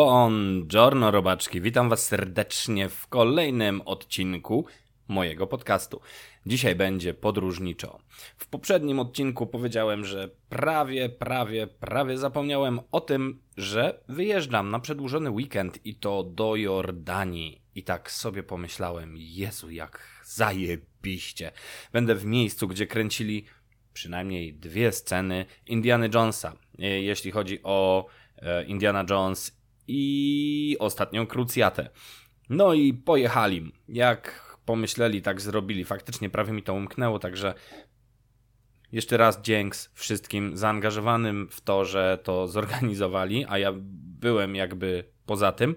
Buongiorno robaczki, witam was serdecznie w kolejnym odcinku mojego podcastu. Dzisiaj będzie podróżniczo. W poprzednim odcinku powiedziałem, że prawie, prawie, prawie zapomniałem o tym, że wyjeżdżam na przedłużony weekend i to do Jordanii. I tak sobie pomyślałem, Jezu, jak zajebiście. Będę w miejscu, gdzie kręcili przynajmniej dwie sceny Indiana Jonesa. E, jeśli chodzi o e, Indiana Jones i ostatnią krucjatę. No i pojechali. Jak pomyśleli, tak zrobili. Faktycznie prawie mi to umknęło, także jeszcze raz dzięks wszystkim zaangażowanym w to, że to zorganizowali, a ja byłem jakby poza tym.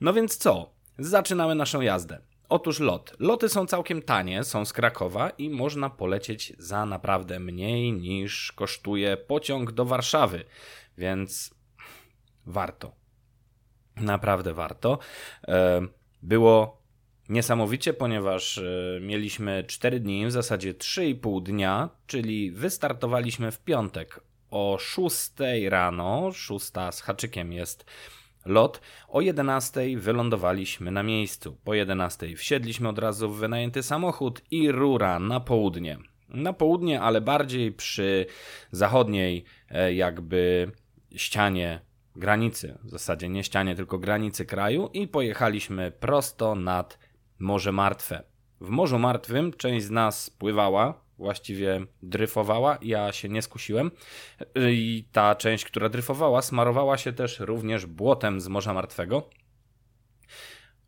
No więc co? Zaczynamy naszą jazdę. Otóż lot. Loty są całkiem tanie, są z Krakowa i można polecieć za naprawdę mniej niż kosztuje pociąg do Warszawy, więc warto. Naprawdę warto. E, było niesamowicie, ponieważ e, mieliśmy 4 dni, w zasadzie 3,5 dnia, czyli wystartowaliśmy w piątek o 6 rano, 6 z haczykiem jest lot. O 11 wylądowaliśmy na miejscu. Po 11 wsiedliśmy od razu w wynajęty samochód i rura na południe. Na południe, ale bardziej przy zachodniej e, jakby ścianie granicy, w zasadzie nie ścianie, tylko granicy kraju i pojechaliśmy prosto nad Morze Martwe. W Morzu Martwym część z nas pływała, właściwie dryfowała, ja się nie skusiłem i ta część, która dryfowała, smarowała się też również błotem z Morza Martwego.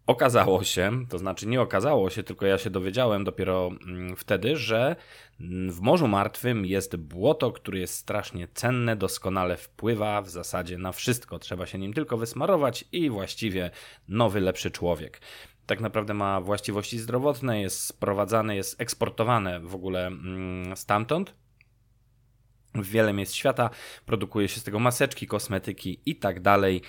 Okazało się, to znaczy nie okazało się, tylko ja się dowiedziałem dopiero mm, wtedy, że w Morzu Martwym jest błoto, które jest strasznie cenne, doskonale wpływa w zasadzie na wszystko. Trzeba się nim tylko wysmarować i właściwie nowy, lepszy człowiek tak naprawdę ma właściwości zdrowotne, jest sprowadzane, jest eksportowane w ogóle mm, stamtąd. W wiele miejsc świata produkuje się z tego maseczki, kosmetyki i tak dalej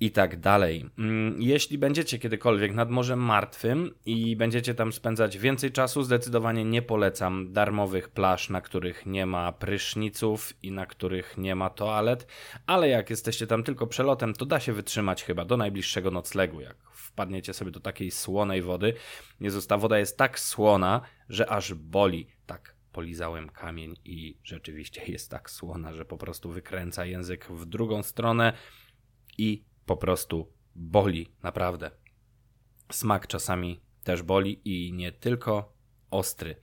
i tak dalej. Mm, jeśli będziecie kiedykolwiek nad Morzem Martwym i będziecie tam spędzać więcej czasu, zdecydowanie nie polecam darmowych plaż, na których nie ma pryszniców i na których nie ma toalet, ale jak jesteście tam tylko przelotem, to da się wytrzymać chyba do najbliższego noclegu. Jak wpadniecie sobie do takiej słonej wody, Jezus, ta woda jest tak słona, że aż boli. Tak polizałem kamień i rzeczywiście jest tak słona, że po prostu wykręca język w drugą stronę i po prostu boli, naprawdę. Smak czasami też boli i nie tylko ostry.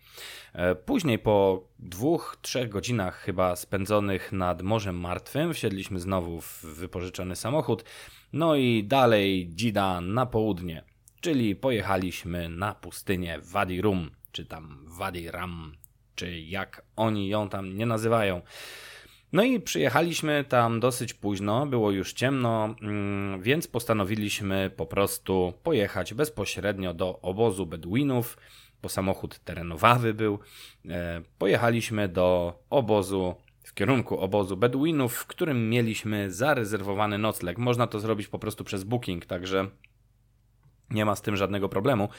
E, później po dwóch, trzech godzinach chyba spędzonych nad Morzem Martwym wsiedliśmy znowu w wypożyczony samochód, no i dalej dzida na południe, czyli pojechaliśmy na pustynię Wadi Rum, czy tam Wadi Ram, czy jak oni ją tam nie nazywają. No i przyjechaliśmy tam dosyć późno, było już ciemno, mm, więc postanowiliśmy po prostu pojechać bezpośrednio do obozu Bedouinów, bo samochód terenowawy był. E, pojechaliśmy do obozu, w kierunku obozu Bedouinów, w którym mieliśmy zarezerwowany nocleg. Można to zrobić po prostu przez booking, także nie ma z tym żadnego problemu,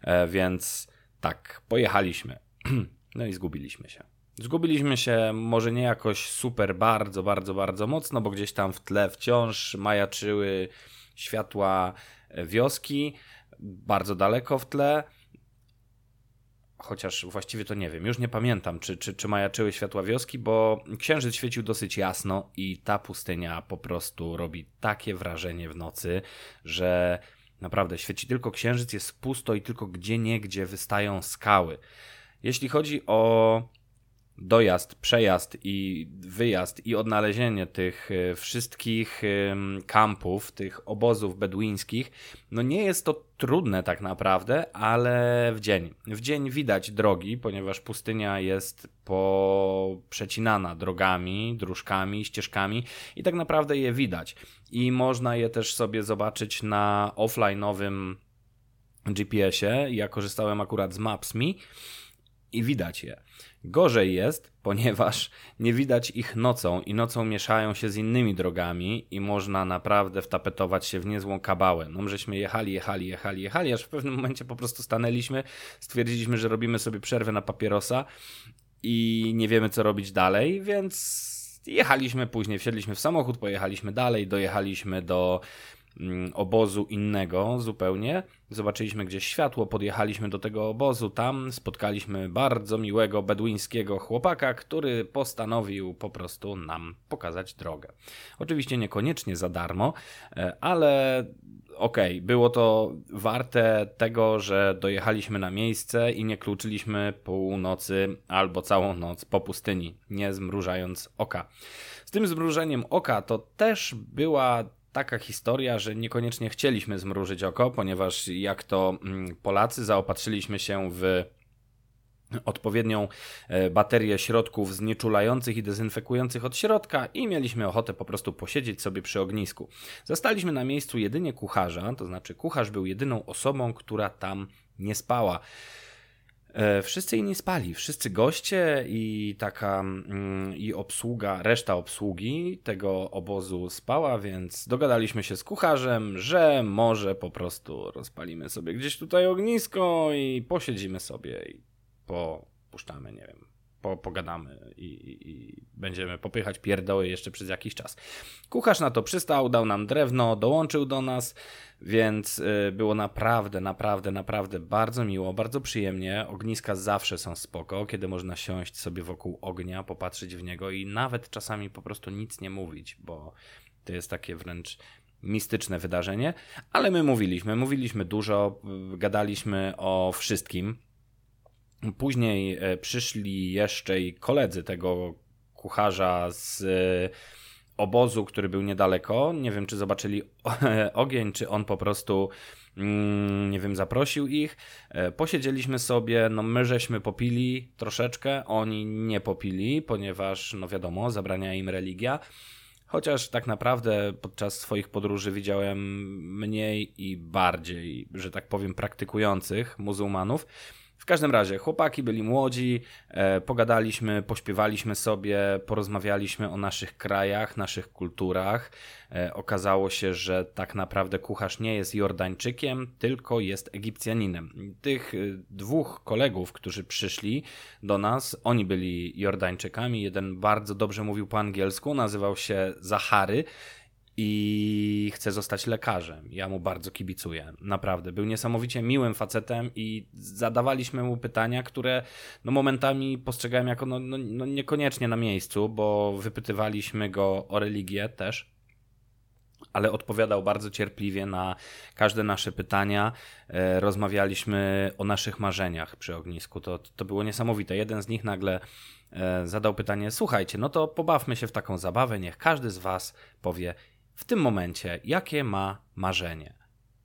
e, więc tak, pojechaliśmy. No i zgubiliśmy się. Zgubiliśmy się może nie jakoś super bardzo, bardzo, bardzo mocno, bo gdzieś tam w tle wciąż majaczyły światła wioski, bardzo daleko w tle. Chociaż właściwie to nie wiem, już nie pamiętam, czy, czy, czy majaczyły światła wioski, bo księżyc świecił dosyć jasno i ta pustynia po prostu robi takie wrażenie w nocy, że naprawdę świeci tylko księżyc, jest pusto i tylko gdzie niegdzie wystają skały. Jeśli chodzi o dojazd, przejazd i wyjazd i odnalezienie tych e, wszystkich kampów, tych obozów beduińskich, no nie jest to trudne tak naprawdę, ale w dzień. W dzień widać drogi, ponieważ pustynia jest poprzecinana drogami, dróżkami, ścieżkami i tak naprawdę je widać. I można je też sobie zobaczyć na offline'owym GPS-ie. Ja korzystałem akurat z Maps.me i widać je. Gorzej jest, ponieważ nie widać ich nocą i nocą mieszają się z innymi drogami i można naprawdę wtapetować się w niezłą kabałę. No, żeśmy jechali, jechali, jechali, jechali, aż w pewnym momencie po prostu stanęliśmy, stwierdziliśmy, że robimy sobie przerwę na papierosa i nie wiemy co robić dalej, więc jechaliśmy później, wsiedliśmy w samochód, pojechaliśmy dalej, dojechaliśmy do obozu innego zupełnie. Zobaczyliśmy gdzieś światło, podjechaliśmy do tego obozu. Tam spotkaliśmy bardzo miłego beduńskiego chłopaka, który postanowił po prostu nam pokazać drogę. Oczywiście niekoniecznie za darmo, e, ale okej, okay, było to warte tego, że dojechaliśmy na miejsce i nie kluczyliśmy północy albo całą noc po pustyni, nie zmrużając oka. Z tym zmrużeniem oka to też była taka historia, że niekoniecznie chcieliśmy zmrużyć oko, ponieważ jak to mm, Polacy zaopatrzyliśmy się w odpowiednią e, baterię środków znieczulających i dezynfekujących od środka i mieliśmy ochotę po prostu posiedzieć sobie przy ognisku. Zastaliśmy na miejscu jedynie kucharza, to znaczy kucharz był jedyną osobą, która tam nie spała. E, wszyscy inni spali, wszyscy goście i taka mm, i obsługa, reszta obsługi tego obozu spała, więc dogadaliśmy się z kucharzem, że może po prostu rozpalimy sobie gdzieś tutaj ognisko i posiedzimy sobie i popuszczamy, nie wiem, po, pogadamy i, i, i, będziemy popychać pierdoły jeszcze przez jakiś czas. Kucharz na to przystał, dał nam drewno, dołączył do nas, więc y, było naprawdę, naprawdę, naprawdę bardzo miło, bardzo przyjemnie. Ogniska zawsze są spoko, kiedy można siąść sobie wokół ognia, popatrzeć w niego i nawet czasami po prostu nic nie mówić, bo to jest takie wręcz mistyczne wydarzenie, ale my mówiliśmy, mówiliśmy dużo, gadaliśmy o wszystkim Później e, przyszli jeszcze i koledzy tego kucharza z e, obozu, który był niedaleko. Nie wiem, czy zobaczyli ogień, czy on po prostu, mm, nie wiem, zaprosił ich. E, posiedzieliśmy sobie, no my żeśmy popili troszeczkę, oni nie popili, ponieważ, no wiadomo, zabrania im religia. Chociaż tak naprawdę podczas swoich podróży widziałem mniej i bardziej, że tak powiem, praktykujących muzułmanów. W każdym razie, chłopaki byli młodzi, e, pogadaliśmy, pośpiewaliśmy sobie, porozmawialiśmy o naszych krajach, naszych kulturach. E, okazało się, że tak naprawdę kucharz nie jest Jordańczykiem, tylko jest Egipcjaninem. Tych e, dwóch kolegów, którzy przyszli do nas, oni byli Jordańczykami. Jeden bardzo dobrze mówił po angielsku, nazywał się Zachary i chce zostać lekarzem. Ja mu bardzo kibicuję. Naprawdę. Był niesamowicie miłym facetem i zadawaliśmy mu pytania, które no, momentami postrzegałem jako no, no, no niekoniecznie na miejscu, bo wypytywaliśmy go o religię też ale odpowiadał bardzo cierpliwie na każde nasze pytania. E, rozmawialiśmy o naszych marzeniach przy ognisku. To, to było niesamowite. Jeden z nich nagle e, zadał pytanie: Słuchajcie, no to pobawmy się w taką zabawę. Niech każdy z Was powie w tym momencie, jakie ma marzenie.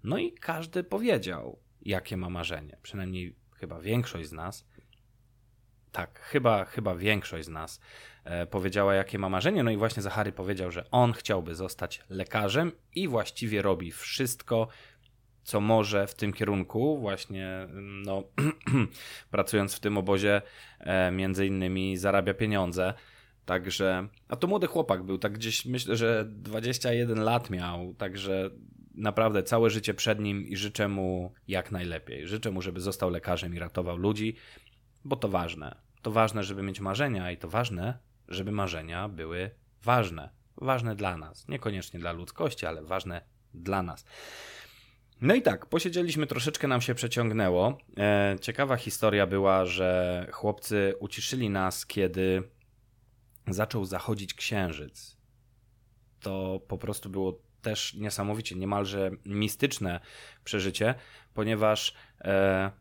No i każdy powiedział, jakie ma marzenie. Przynajmniej chyba większość z nas. Tak, chyba, chyba większość z nas e, powiedziała, jakie ma marzenie. No i właśnie Zachary powiedział, że on chciałby zostać lekarzem i właściwie robi wszystko, co może w tym kierunku, właśnie no, pracując w tym obozie, e, między innymi zarabia pieniądze. Także, a to młody chłopak był, tak gdzieś myślę, że 21 lat miał, także naprawdę całe życie przed nim i życzę mu jak najlepiej. Życzę mu, żeby został lekarzem i ratował ludzi, bo to ważne. To ważne, żeby mieć marzenia i to ważne, żeby marzenia były ważne. Ważne dla nas. Niekoniecznie dla ludzkości, ale ważne dla nas. No i tak, posiedzieliśmy, troszeczkę nam się przeciągnęło. E, ciekawa historia była, że chłopcy uciszyli nas, kiedy zaczął zachodzić księżyc. To po prostu było też niesamowicie, niemalże mistyczne przeżycie, ponieważ, e,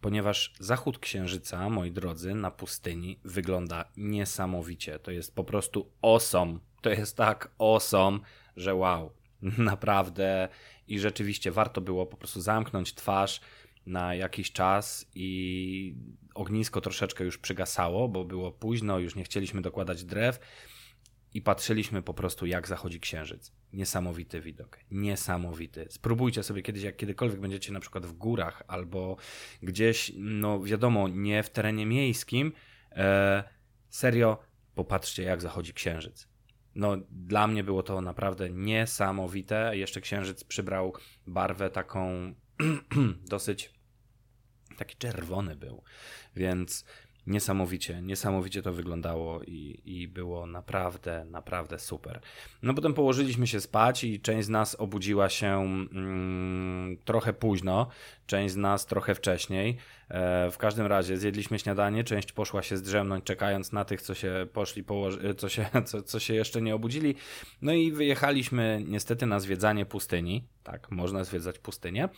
ponieważ zachód księżyca, moi drodzy, na pustyni wygląda niesamowicie. To jest po prostu osom. To jest tak osom, że wow, naprawdę i rzeczywiście warto było po prostu zamknąć twarz na jakiś czas i ognisko troszeczkę już przygasało, bo było późno, już nie chcieliśmy dokładać drew i patrzyliśmy po prostu, jak zachodzi księżyc. Niesamowity widok, niesamowity. Spróbujcie sobie kiedyś, jak kiedykolwiek będziecie na przykład w górach albo gdzieś, no wiadomo, nie w terenie miejskim, e, serio, popatrzcie, jak zachodzi księżyc. No, dla mnie było to naprawdę niesamowite. Jeszcze księżyc przybrał barwę taką dosyć taki czerwony był. Więc niesamowicie, niesamowicie to wyglądało i, i było naprawdę, naprawdę super. No potem położyliśmy się spać i część z nas obudziła się mm, trochę późno, część z nas trochę wcześniej. E, w każdym razie zjedliśmy śniadanie, część poszła się zdrzemnąć, czekając na tych, co się poszli, położy- co, się, co, co się jeszcze nie obudzili. No i wyjechaliśmy niestety na zwiedzanie pustyni. Tak, można zwiedzać pustynię.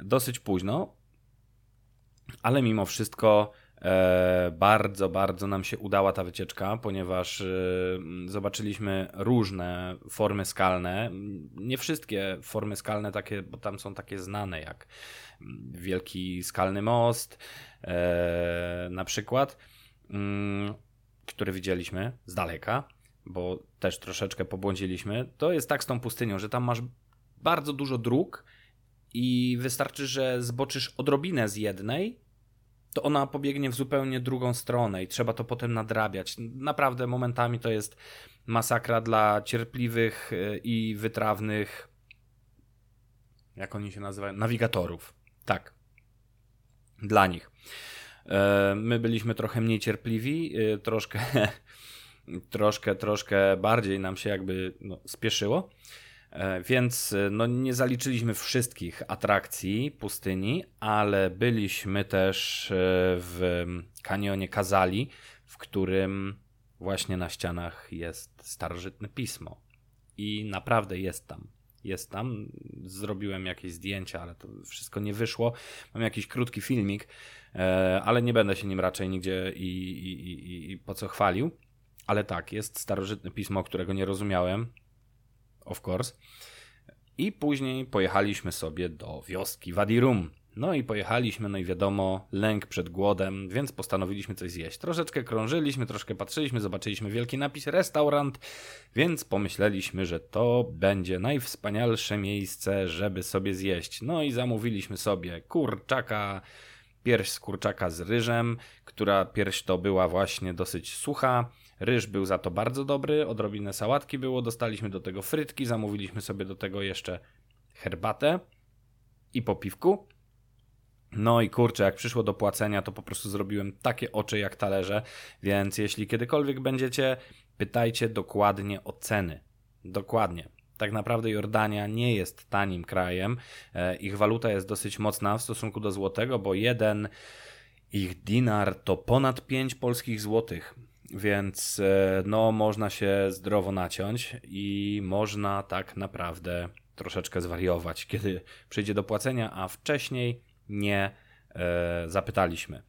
Dosyć późno, ale mimo wszystko E, bardzo, bardzo nam się udała ta wycieczka, ponieważ e, zobaczyliśmy różne formy skalne. Nie wszystkie formy skalne takie, bo tam są takie znane jak Wielki Skalny Most e, na przykład, mm, który widzieliśmy z daleka, bo też troszeczkę pobłądziliśmy. To jest tak z tą pustynią, że tam masz bardzo dużo dróg i wystarczy, że zboczysz odrobinę z jednej to ona pobiegnie w zupełnie drugą stronę i trzeba to potem nadrabiać. Naprawdę momentami to jest masakra dla cierpliwych e, i wytrawnych, jak oni się nazywają, nawigatorów. Tak. Dla nich. E, my byliśmy trochę mniej cierpliwi, e, troszkę, troszkę, troszkę bardziej nam się jakby no, spieszyło. E, więc e, no, nie zaliczyliśmy wszystkich atrakcji pustyni, ale byliśmy też e, w kanionie Kazali, w którym właśnie na ścianach jest starożytne pismo. I naprawdę jest tam. Jest tam. Zrobiłem jakieś zdjęcia, ale to wszystko nie wyszło. Mam jakiś krótki filmik, ale nie będę się nim raczej nigdzie i, i, i, i po co chwalił. Ale tak, jest starożytne pismo, którego nie rozumiałem of course. I później pojechaliśmy sobie do wioski Wadirum. No i pojechaliśmy, no i wiadomo, lęk przed głodem, więc postanowiliśmy coś zjeść. Troszeczkę krążyliśmy, troszkę patrzyliśmy, zobaczyliśmy wielki napis restaurant, więc pomyśleliśmy, że to będzie najwspanialsze miejsce, żeby sobie zjeść. No i zamówiliśmy sobie kurczaka, pierś z kurczaka z ryżem, która pierś to była właśnie dosyć sucha. Ryż był za to bardzo dobry, odrobinę sałatki było, dostaliśmy do tego frytki, zamówiliśmy sobie do tego jeszcze herbatę i po piwku. No i kurczę, jak przyszło do płacenia, to po prostu zrobiłem takie oczy jak talerze, więc jeśli kiedykolwiek będziecie, pytajcie dokładnie o ceny. Dokładnie. Tak naprawdę Jordania nie jest tanim krajem. E, ich waluta jest dosyć mocna w stosunku do złotego, bo jeden ich dinar to ponad 5 polskich złotych. Więc e, no, można się zdrowo naciąć i można tak naprawdę troszeczkę zwariować, kiedy przyjdzie do płacenia, a wcześniej nie e, zapytaliśmy.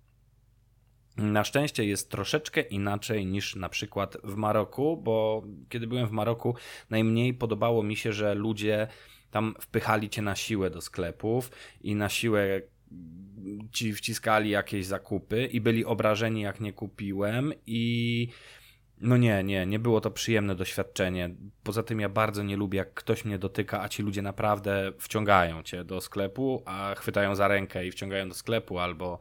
Na szczęście jest troszeczkę inaczej niż na przykład w Maroku, bo kiedy byłem w Maroku, najmniej podobało mi się, że ludzie tam wpychali cię na siłę do sklepów i na siłę ci wciskali jakieś zakupy i byli obrażeni, jak nie kupiłem, i no nie, nie, nie było to przyjemne doświadczenie. Poza tym ja bardzo nie lubię, jak ktoś mnie dotyka, a ci ludzie naprawdę wciągają cię do sklepu, a chwytają za rękę i wciągają do sklepu, albo,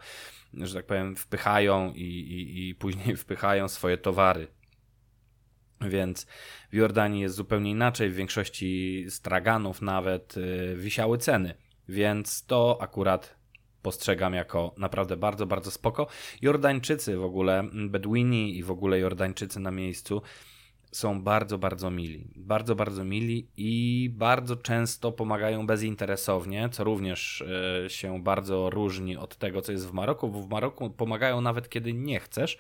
że tak powiem, wpychają i, i, i później wpychają swoje towary. Więc w Jordanii jest zupełnie inaczej. W większości straganów nawet y, wisiały ceny. Więc to akurat postrzegam jako naprawdę bardzo, bardzo spoko. Jordańczycy w ogóle, Bedwini i w ogóle Jordańczycy na miejscu są bardzo, bardzo mili. Bardzo, bardzo mili i bardzo często pomagają bezinteresownie, co również e, się bardzo różni od tego, co jest w Maroku, bo w Maroku pomagają nawet kiedy nie chcesz,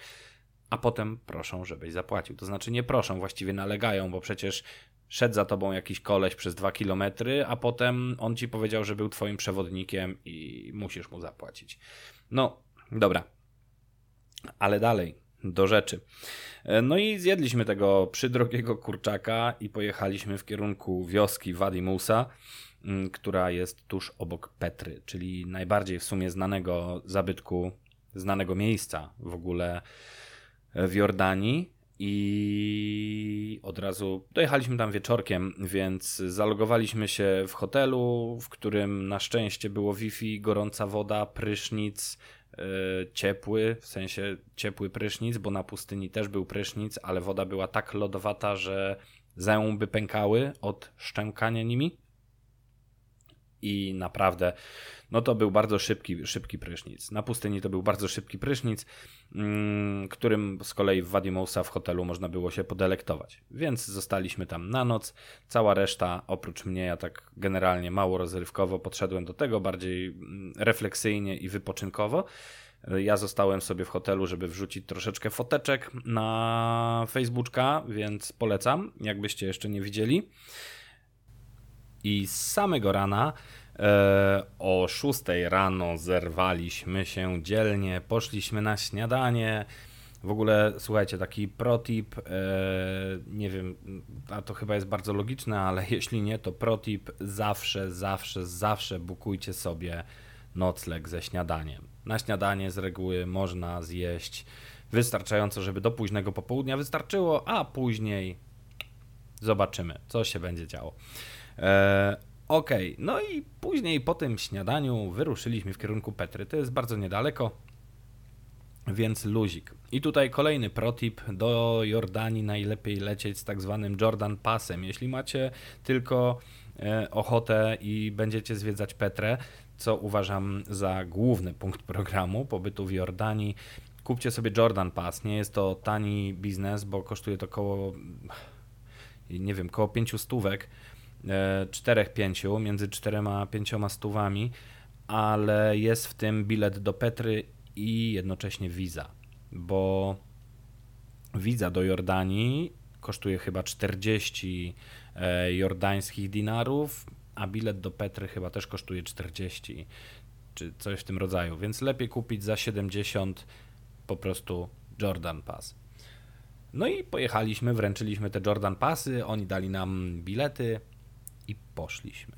a potem proszą, żebyś zapłacił. To znaczy nie proszą, właściwie nalegają, bo przecież szedł za tobą jakiś koleś przez dwa kilometry, a potem on ci powiedział, że był twoim przewodnikiem i musisz mu zapłacić. No, dobra. Ale dalej, do rzeczy. E, no i zjedliśmy tego przydrogiego kurczaka i pojechaliśmy w kierunku wioski Wadi Musa, mm, która jest tuż obok Petry, czyli najbardziej w sumie znanego zabytku, znanego miejsca w ogóle w Jordanii i od razu dojechaliśmy tam wieczorkiem, więc zalogowaliśmy się w hotelu, w którym na szczęście było Wi-Fi, gorąca woda, prysznic, yy, ciepły, w sensie ciepły prysznic, bo na pustyni też był prysznic, ale woda była tak lodowata, że zęby pękały od szczękania nimi. I naprawdę no to był bardzo szybki, szybki prysznic. Na pustyni to był bardzo szybki prysznic, mm, którym z kolei w Wadimousa w hotelu można było się podelektować. Więc zostaliśmy tam na noc. Cała reszta, oprócz mnie, ja tak generalnie mało rozrywkowo podszedłem do tego, bardziej mm, refleksyjnie i wypoczynkowo. Ja zostałem sobie w hotelu, żeby wrzucić troszeczkę foteczek na Facebooka, więc polecam, jakbyście jeszcze nie widzieli. I z samego rana e, o 6 rano zerwaliśmy się dzielnie, poszliśmy na śniadanie. W ogóle, słuchajcie, taki protip, e, nie wiem, a to chyba jest bardzo logiczne, ale jeśli nie, to protip zawsze, zawsze, zawsze bukujcie sobie nocleg ze śniadaniem. Na śniadanie z reguły można zjeść wystarczająco, żeby do późnego popołudnia wystarczyło, a później zobaczymy, co się będzie działo. E, ok, no i później po tym śniadaniu wyruszyliśmy w kierunku Petry. To jest bardzo niedaleko, więc luzik. I tutaj kolejny protip. Do Jordanii najlepiej lecieć z tak zwanym Jordan Passem. Jeśli macie tylko e, ochotę i będziecie zwiedzać Petrę, co uważam za główny punkt programu pobytu w Jordanii, kupcie sobie Jordan Pass. Nie jest to tani biznes, bo kosztuje to około nie wiem, około 5 stówek 4-5, e, między 4 a 5 stówami, ale jest w tym bilet do Petry i jednocześnie wiza, bo wiza do Jordanii kosztuje chyba 40 e, jordańskich dinarów, a bilet do Petry chyba też kosztuje 40 czy coś w tym rodzaju, więc lepiej kupić za 70 po prostu Jordan Pass. No i pojechaliśmy, wręczyliśmy te Jordan Passy, oni dali nam bilety, i poszliśmy.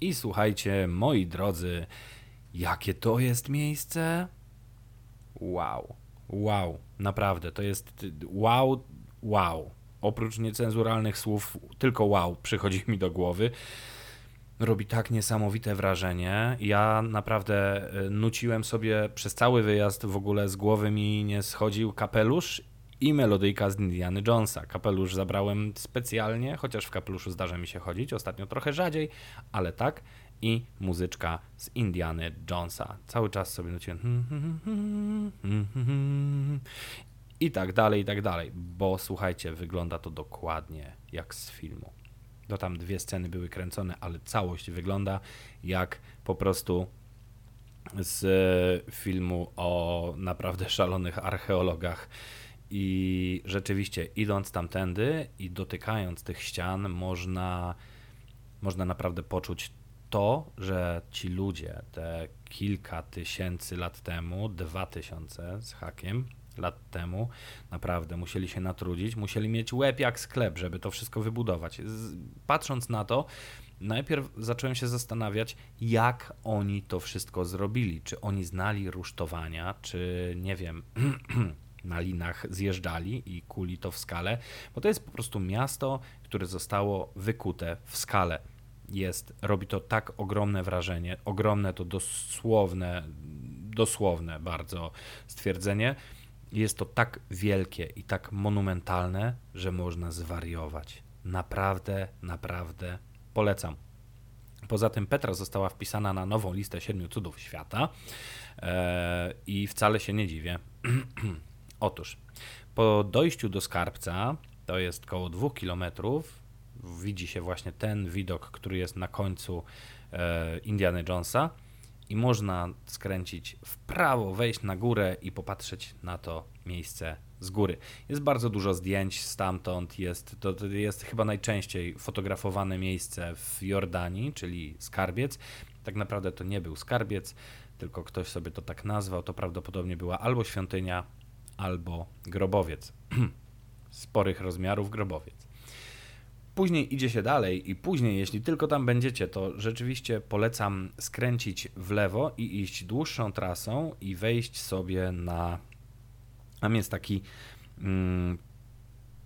I słuchajcie, moi drodzy, jakie to jest miejsce? Wow, wow, naprawdę, to jest wow, wow. Oprócz niecenzuralnych słów, tylko wow przychodzi mi do głowy. Robi tak niesamowite wrażenie. Ja naprawdę e, nuciłem sobie przez cały wyjazd, w ogóle z głowy mi nie schodził kapelusz i melodyjka z Indiana Jonesa. Kapelusz zabrałem specjalnie, chociaż w kapeluszu zdarza mi się chodzić, ostatnio trochę rzadziej, ale tak. I muzyczka z Indiany Jonesa. Cały czas sobie nuciłem i tak dalej, i tak dalej, bo słuchajcie, wygląda to dokładnie jak z filmu. To tam dwie sceny były kręcone, ale całość wygląda jak po prostu z filmu o naprawdę szalonych archeologach i rzeczywiście, idąc tamtędy i dotykając tych ścian, można, można naprawdę poczuć to, że ci ludzie te kilka tysięcy lat temu, dwa tysiące z hakiem lat temu, naprawdę musieli się natrudzić, musieli mieć łeb jak sklep, żeby to wszystko wybudować. Patrząc na to, najpierw zacząłem się zastanawiać, jak oni to wszystko zrobili. Czy oni znali rusztowania, czy nie wiem. na linach zjeżdżali i kuli to w skale, bo to jest po prostu miasto, które zostało wykute w skale. Jest, robi to tak ogromne wrażenie, ogromne to dosłowne, dosłowne bardzo stwierdzenie. Jest to tak wielkie i tak monumentalne, że można zwariować. Naprawdę, naprawdę polecam. Poza tym Petra została wpisana na nową listę siedmiu cudów świata e, i wcale się nie dziwię. Otóż po dojściu do skarbca, to jest około 2 km, widzi się właśnie ten widok, który jest na końcu e, Indiana Jonesa i można skręcić w prawo, wejść na górę i popatrzeć na to miejsce z góry. Jest bardzo dużo zdjęć stamtąd, jest, to, to jest chyba najczęściej fotografowane miejsce w Jordanii, czyli skarbiec. Tak naprawdę to nie był skarbiec, tylko ktoś sobie to tak nazwał. To prawdopodobnie była albo świątynia, albo grobowiec. Sporych rozmiarów grobowiec. Później idzie się dalej i później, jeśli tylko tam będziecie, to rzeczywiście polecam skręcić w lewo i iść dłuższą trasą i wejść sobie na. Tam jest taki mm,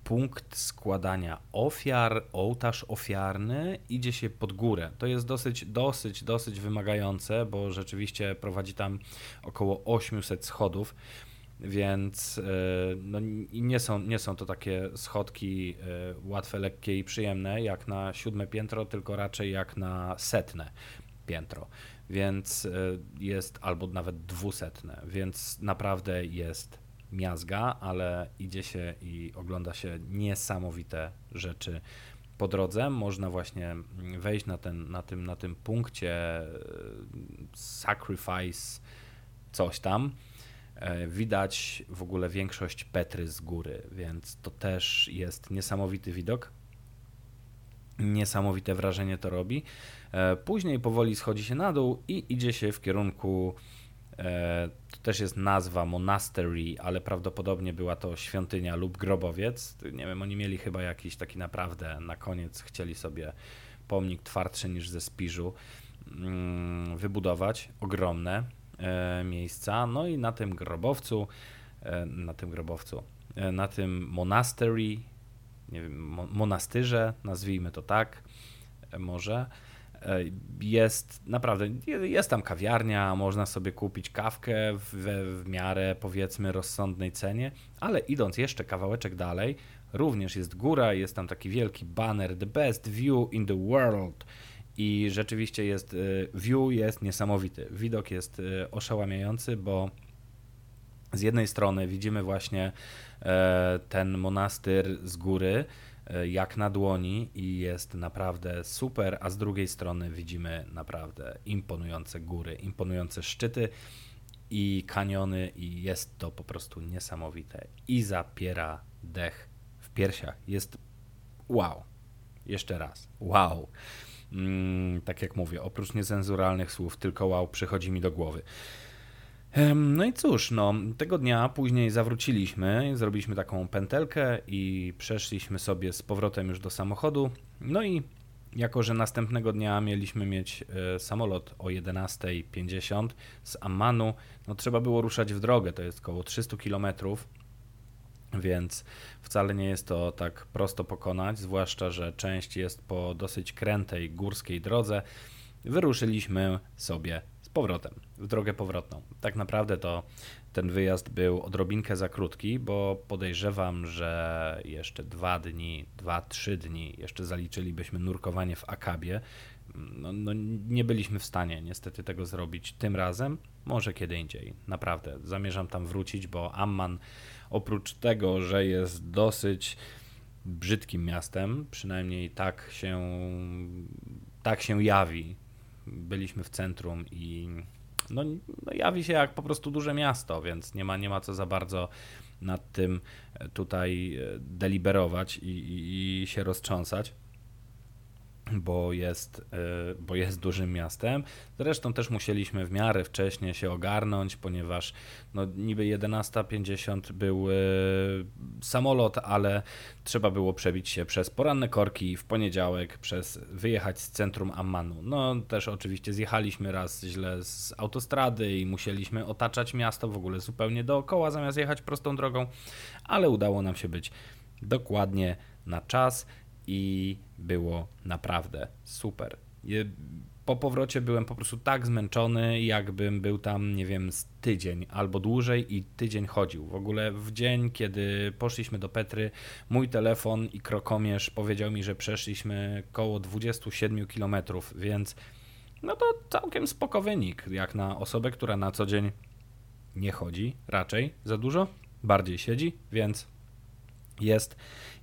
punkt składania ofiar, ołtarz ofiarny, idzie się pod górę. To jest dosyć, dosyć, dosyć wymagające, bo rzeczywiście prowadzi tam około 800 schodów więc e, no, nie, są, nie są to takie schodki e, łatwe, lekkie i przyjemne jak na siódme piętro, tylko raczej jak na setne. piętro, więc jest albo nawet dwusetne, więc naprawdę jest miazga, ale idzie się i ogląda się niesamowite rzeczy po drodze. Można właśnie wejść na, ten, na, tym, na tym punkcie e, sacrifice coś tam. E, widać w ogóle większość Petry z góry, więc to też jest niesamowity widok. Niesamowite wrażenie to robi. E, później powoli schodzi się na dół i idzie się w kierunku E, to też jest nazwa monastery, ale prawdopodobnie była to świątynia lub grobowiec. Nie wiem, oni mieli chyba jakiś taki naprawdę na koniec chcieli sobie pomnik twardszy niż ze Spiżu mm, wybudować. Ogromne miejsca. No i na tym grobowcu, e, na tym grobowcu, na tym monastery, nie wiem, monastyrze, nazwijmy to tak, może E, jest naprawdę, jest tam kawiarnia, można sobie kupić kawkę w, w miarę powiedzmy rozsądnej cenie, ale idąc jeszcze kawałeczek dalej, również jest góra, jest tam taki wielki banner The best view in the world. I rzeczywiście jest, e, view jest niesamowity. Widok jest e, oszałamiający, bo z jednej strony widzimy właśnie ten monastyr z góry, E, jak na dłoni i jest naprawdę super, a z drugiej strony widzimy naprawdę imponujące góry, imponujące szczyty i kaniony i jest to po prostu niesamowite i zapiera dech w piersiach. Jest wow. Jeszcze raz. Wow. Mm, tak jak mówię, oprócz niecenzuralnych słów, tylko wow przychodzi mi do głowy. No i cóż, no, tego dnia później zawróciliśmy, zrobiliśmy taką pętelkę i przeszliśmy sobie z powrotem już do samochodu. No i jako, że następnego dnia mieliśmy mieć e, samolot o 11.50 z Ammanu, no trzeba było ruszać w drogę, to jest około 300 km, więc wcale nie jest to tak prosto pokonać, zwłaszcza, że część jest po dosyć krętej górskiej drodze. Wyruszyliśmy sobie powrotem, w drogę powrotną. Tak naprawdę to ten wyjazd był odrobinkę za krótki, bo podejrzewam, że jeszcze dwa dni, dwa, trzy dni jeszcze zaliczylibyśmy nurkowanie w Akabie. No, no, nie byliśmy w stanie niestety tego zrobić tym razem, może kiedy indziej. Naprawdę, zamierzam tam wrócić, bo Amman oprócz tego, że jest dosyć brzydkim miastem, przynajmniej tak się, tak się jawi. Byliśmy w centrum i no, no, jawi się jak po prostu duże miasto, więc nie ma, nie ma co za bardzo nad tym tutaj e, deliberować i, i, i się roztrząsać bo jest, e, bo jest dużym miastem. Zresztą też musieliśmy w miarę wcześnie się ogarnąć, ponieważ no, niby 11.50 był e, samolot, ale trzeba było przebić się przez poranne korki w poniedziałek, przez wyjechać z centrum Ammanu. No też oczywiście zjechaliśmy raz źle z autostrady i musieliśmy otaczać miasto w ogóle zupełnie dookoła, zamiast jechać prostą drogą, ale udało nam się być dokładnie na czas i było naprawdę super. Po powrocie byłem po prostu tak zmęczony, jakbym był tam, nie wiem, z tydzień albo dłużej i tydzień chodził. W ogóle w dzień, kiedy poszliśmy do Petry, mój telefon i krokomierz powiedział mi, że przeszliśmy koło 27 km, więc no to całkiem spoko wynik, jak na osobę, która na co dzień nie chodzi raczej za dużo, bardziej siedzi, więc jest,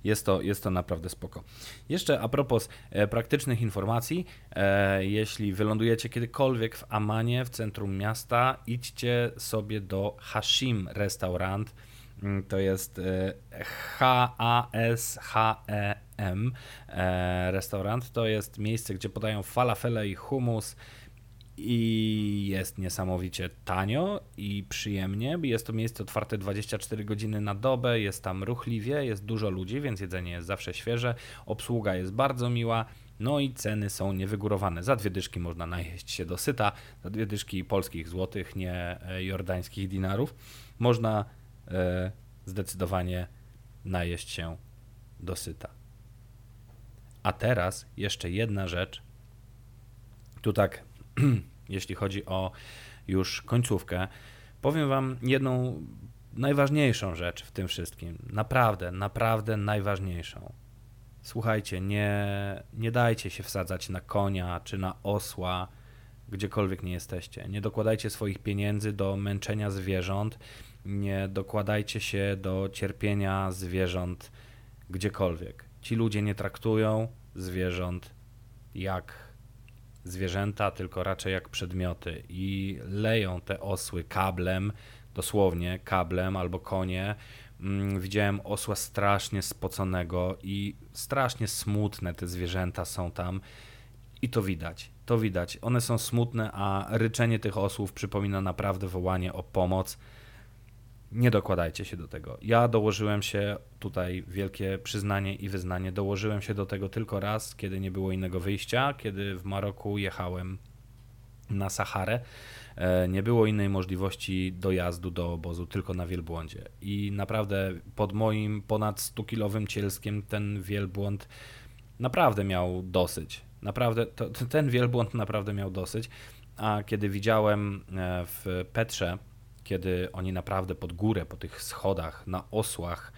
jest, to, jest to naprawdę spoko. Jeszcze a propos e, praktycznych informacji, e, jeśli wylądujecie kiedykolwiek w Amanie, w centrum miasta, idźcie sobie do Hashim Restaurant. Mm, to jest e, H-A-S-H-E-M e, restaurant. To jest miejsce, gdzie podają falafele i hummus i jest niesamowicie tanio i przyjemnie. Jest to miejsce otwarte 24 godziny na dobę, jest tam ruchliwie, jest dużo ludzi, więc jedzenie jest zawsze świeże, obsługa jest bardzo miła. No i ceny są niewygórowane. Za dwie dyszki można najeść się do syta, za dwie dyszki polskich złotych, nie e, jordańskich dinarów. Można e, zdecydowanie najeść się do syta. A teraz jeszcze jedna rzecz. Tu tak jeśli chodzi o już końcówkę, powiem Wam jedną najważniejszą rzecz w tym wszystkim. Naprawdę, naprawdę najważniejszą. Słuchajcie, nie, nie dajcie się wsadzać na konia czy na osła gdziekolwiek nie jesteście. Nie dokładajcie swoich pieniędzy do męczenia zwierząt, nie dokładajcie się do cierpienia zwierząt gdziekolwiek. Ci ludzie nie traktują zwierząt jak zwierzęta, tylko raczej jak przedmioty i leją te osły kablem, dosłownie kablem albo konie. Mm, widziałem osła strasznie spoconego i strasznie smutne te zwierzęta są tam i to widać. To widać. One są smutne, a ryczenie tych osłów przypomina naprawdę wołanie o pomoc. Nie dokładajcie się do tego. Ja dołożyłem się tutaj wielkie przyznanie i wyznanie. Dołożyłem się do tego tylko raz, kiedy nie było innego wyjścia, kiedy w Maroku jechałem na Saharę. E, nie było innej możliwości dojazdu do obozu, tylko na wielbłądzie. I naprawdę pod moim ponad 100-kilowym cielskiem ten wielbłąd naprawdę miał dosyć. Naprawdę, to, ten wielbłąd naprawdę miał dosyć. A kiedy widziałem e, w Petrze, kiedy oni naprawdę pod górę, po tych schodach, na osłach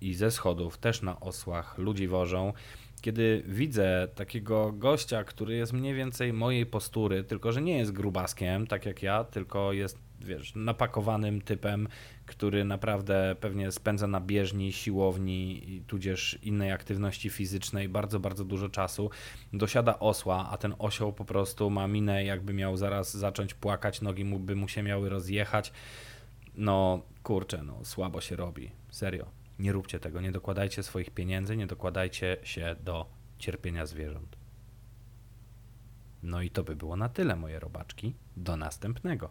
i ze schodów też na osłach ludzi wożą, kiedy widzę takiego gościa, który jest mniej więcej mojej postury, tylko że nie jest grubaskiem, tak jak ja, tylko jest, wiesz, napakowanym typem, który naprawdę pewnie spędza na bieżni, siłowni, tudzież innej aktywności fizycznej bardzo, bardzo dużo czasu, dosiada osła, a ten osioł po prostu ma minę, jakby miał zaraz zacząć płakać, nogi mu by mu się miały rozjechać. No, kurczę, no, słabo się robi, serio. Nie róbcie tego, nie dokładajcie swoich pieniędzy, nie dokładajcie się do cierpienia zwierząt. No i to by było na tyle, moje robaczki. Do następnego.